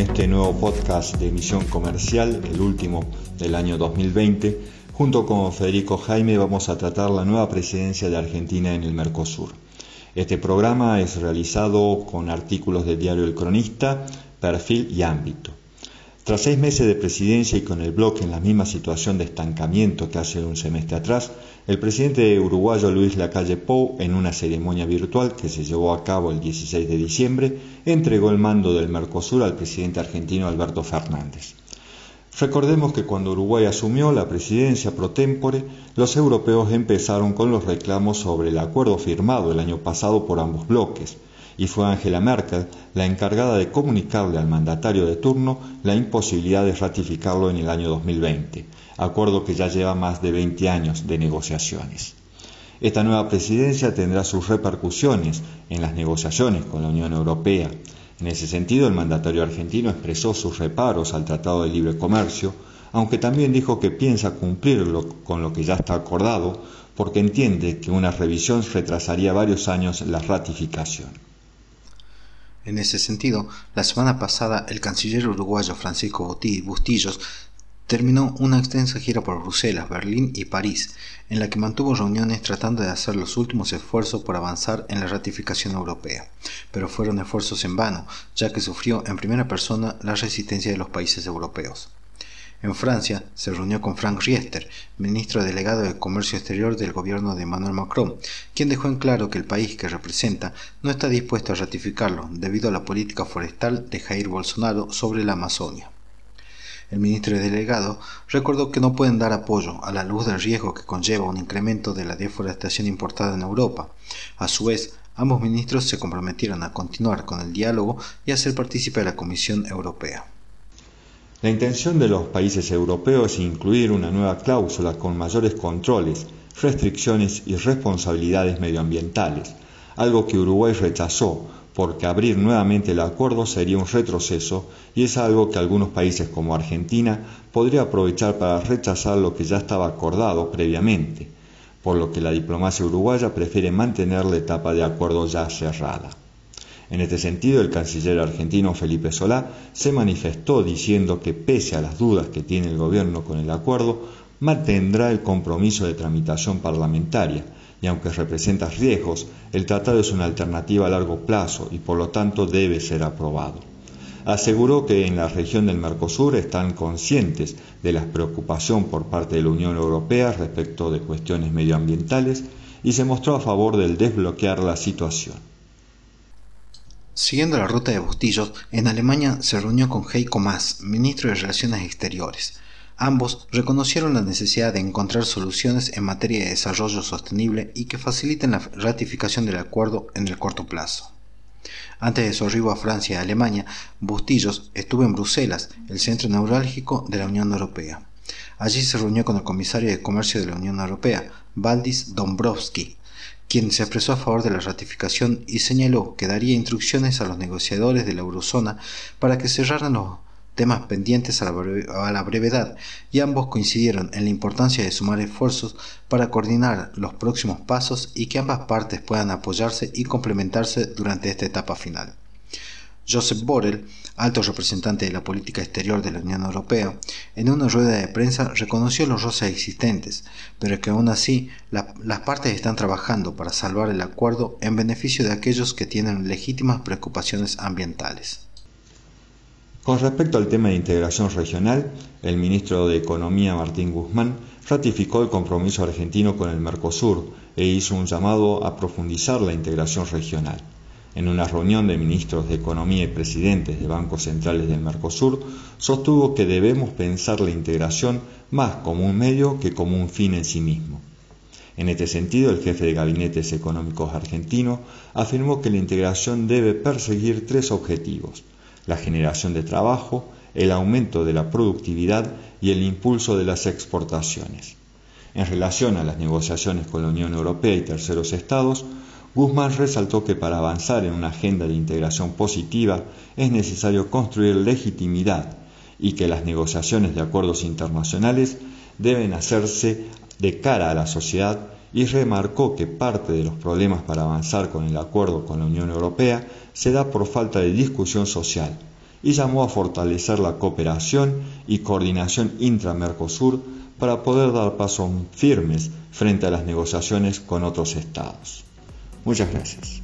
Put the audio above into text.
este nuevo podcast de emisión comercial, el último del año 2020. Junto con Federico Jaime vamos a tratar la nueva presidencia de Argentina en el Mercosur. Este programa es realizado con artículos del diario El Cronista, perfil y ámbito. Tras seis meses de presidencia y con el bloque en la misma situación de estancamiento que hace un semestre atrás, el presidente uruguayo Luis Lacalle Pou, en una ceremonia virtual que se llevó a cabo el 16 de diciembre, entregó el mando del Mercosur al presidente argentino Alberto Fernández. Recordemos que cuando Uruguay asumió la presidencia pro tempore, los europeos empezaron con los reclamos sobre el acuerdo firmado el año pasado por ambos bloques, y fue Angela Merkel la encargada de comunicarle al mandatario de turno la imposibilidad de ratificarlo en el año 2020, acuerdo que ya lleva más de 20 años de negociaciones. Esta nueva presidencia tendrá sus repercusiones en las negociaciones con la Unión Europea. En ese sentido, el mandatario argentino expresó sus reparos al Tratado de Libre Comercio, aunque también dijo que piensa cumplirlo con lo que ya está acordado, porque entiende que una revisión retrasaría varios años la ratificación. En ese sentido, la semana pasada el canciller uruguayo Francisco Bustillos terminó una extensa gira por Bruselas, Berlín y París, en la que mantuvo reuniones tratando de hacer los últimos esfuerzos por avanzar en la ratificación europea, pero fueron esfuerzos en vano, ya que sufrió en primera persona la resistencia de los países europeos. En Francia se reunió con Frank Riester, ministro delegado de Comercio Exterior del gobierno de Emmanuel Macron, quien dejó en claro que el país que representa no está dispuesto a ratificarlo debido a la política forestal de Jair Bolsonaro sobre la Amazonia. El ministro delegado recordó que no pueden dar apoyo a la luz del riesgo que conlleva un incremento de la deforestación importada en Europa. A su vez, ambos ministros se comprometieron a continuar con el diálogo y a ser partícipe de la Comisión Europea. La intención de los países europeos es incluir una nueva cláusula con mayores controles, restricciones y responsabilidades medioambientales, algo que Uruguay rechazó porque abrir nuevamente el acuerdo sería un retroceso y es algo que algunos países como Argentina podría aprovechar para rechazar lo que ya estaba acordado previamente, por lo que la diplomacia uruguaya prefiere mantener la etapa de acuerdo ya cerrada. En este sentido, el canciller argentino Felipe Solá se manifestó diciendo que pese a las dudas que tiene el gobierno con el acuerdo, mantendrá el compromiso de tramitación parlamentaria y aunque representa riesgos, el tratado es una alternativa a largo plazo y por lo tanto debe ser aprobado. Aseguró que en la región del Mercosur están conscientes de la preocupación por parte de la Unión Europea respecto de cuestiones medioambientales y se mostró a favor del desbloquear la situación. Siguiendo la ruta de Bustillos, en Alemania se reunió con Heiko Maas, ministro de Relaciones Exteriores. Ambos reconocieron la necesidad de encontrar soluciones en materia de desarrollo sostenible y que faciliten la ratificación del acuerdo en el corto plazo. Antes de su arribo a Francia y Alemania, Bustillos estuvo en Bruselas, el centro neurálgico de la Unión Europea. Allí se reunió con el comisario de Comercio de la Unión Europea, Valdis Dombrovski, quien se expresó a favor de la ratificación y señaló que daría instrucciones a los negociadores de la eurozona para que cerraran los temas pendientes a la, brevedad y ambos coincidieron en la importancia de sumar esfuerzos para coordinar los próximos pasos y que ambas partes puedan apoyarse y complementarse durante esta etapa final. Joseph Borrell, alto representante de la política exterior de la Unión Europea, en una rueda de prensa reconoció los roces existentes, pero que aún así las partes están trabajando para salvar el acuerdo en beneficio de aquellos que tienen legítimas preocupaciones ambientales. Con respecto al tema de integración regional, el ministro de Economía Martín Guzmán ratificó el compromiso argentino con el Mercosur e hizo un llamado a profundizar la integración regional. En una reunión de ministros de Economía y presidentes de bancos centrales del Mercosur, sostuvo que debemos pensar la integración más como un medio que como un fin en sí mismo. En este sentido, el jefe de gabinetes económicos argentino afirmó que la integración debe perseguir tres objetivos, la generación de trabajo, el aumento de la productividad y el impulso de las exportaciones. En relación a las negociaciones con la Unión Europea y terceros estados, Guzmán resaltó que para avanzar en una agenda de integración positiva es necesario construir legitimidad y que las negociaciones de acuerdos internacionales deben hacerse de cara a la sociedad y remarcó que parte de los problemas para avanzar con el acuerdo con la Unión Europea se da por falta de discusión social y llamó a fortalecer la cooperación y coordinación intra-Mercosur para poder dar pasos firmes frente a las negociaciones con otros estados. Muchas gracias.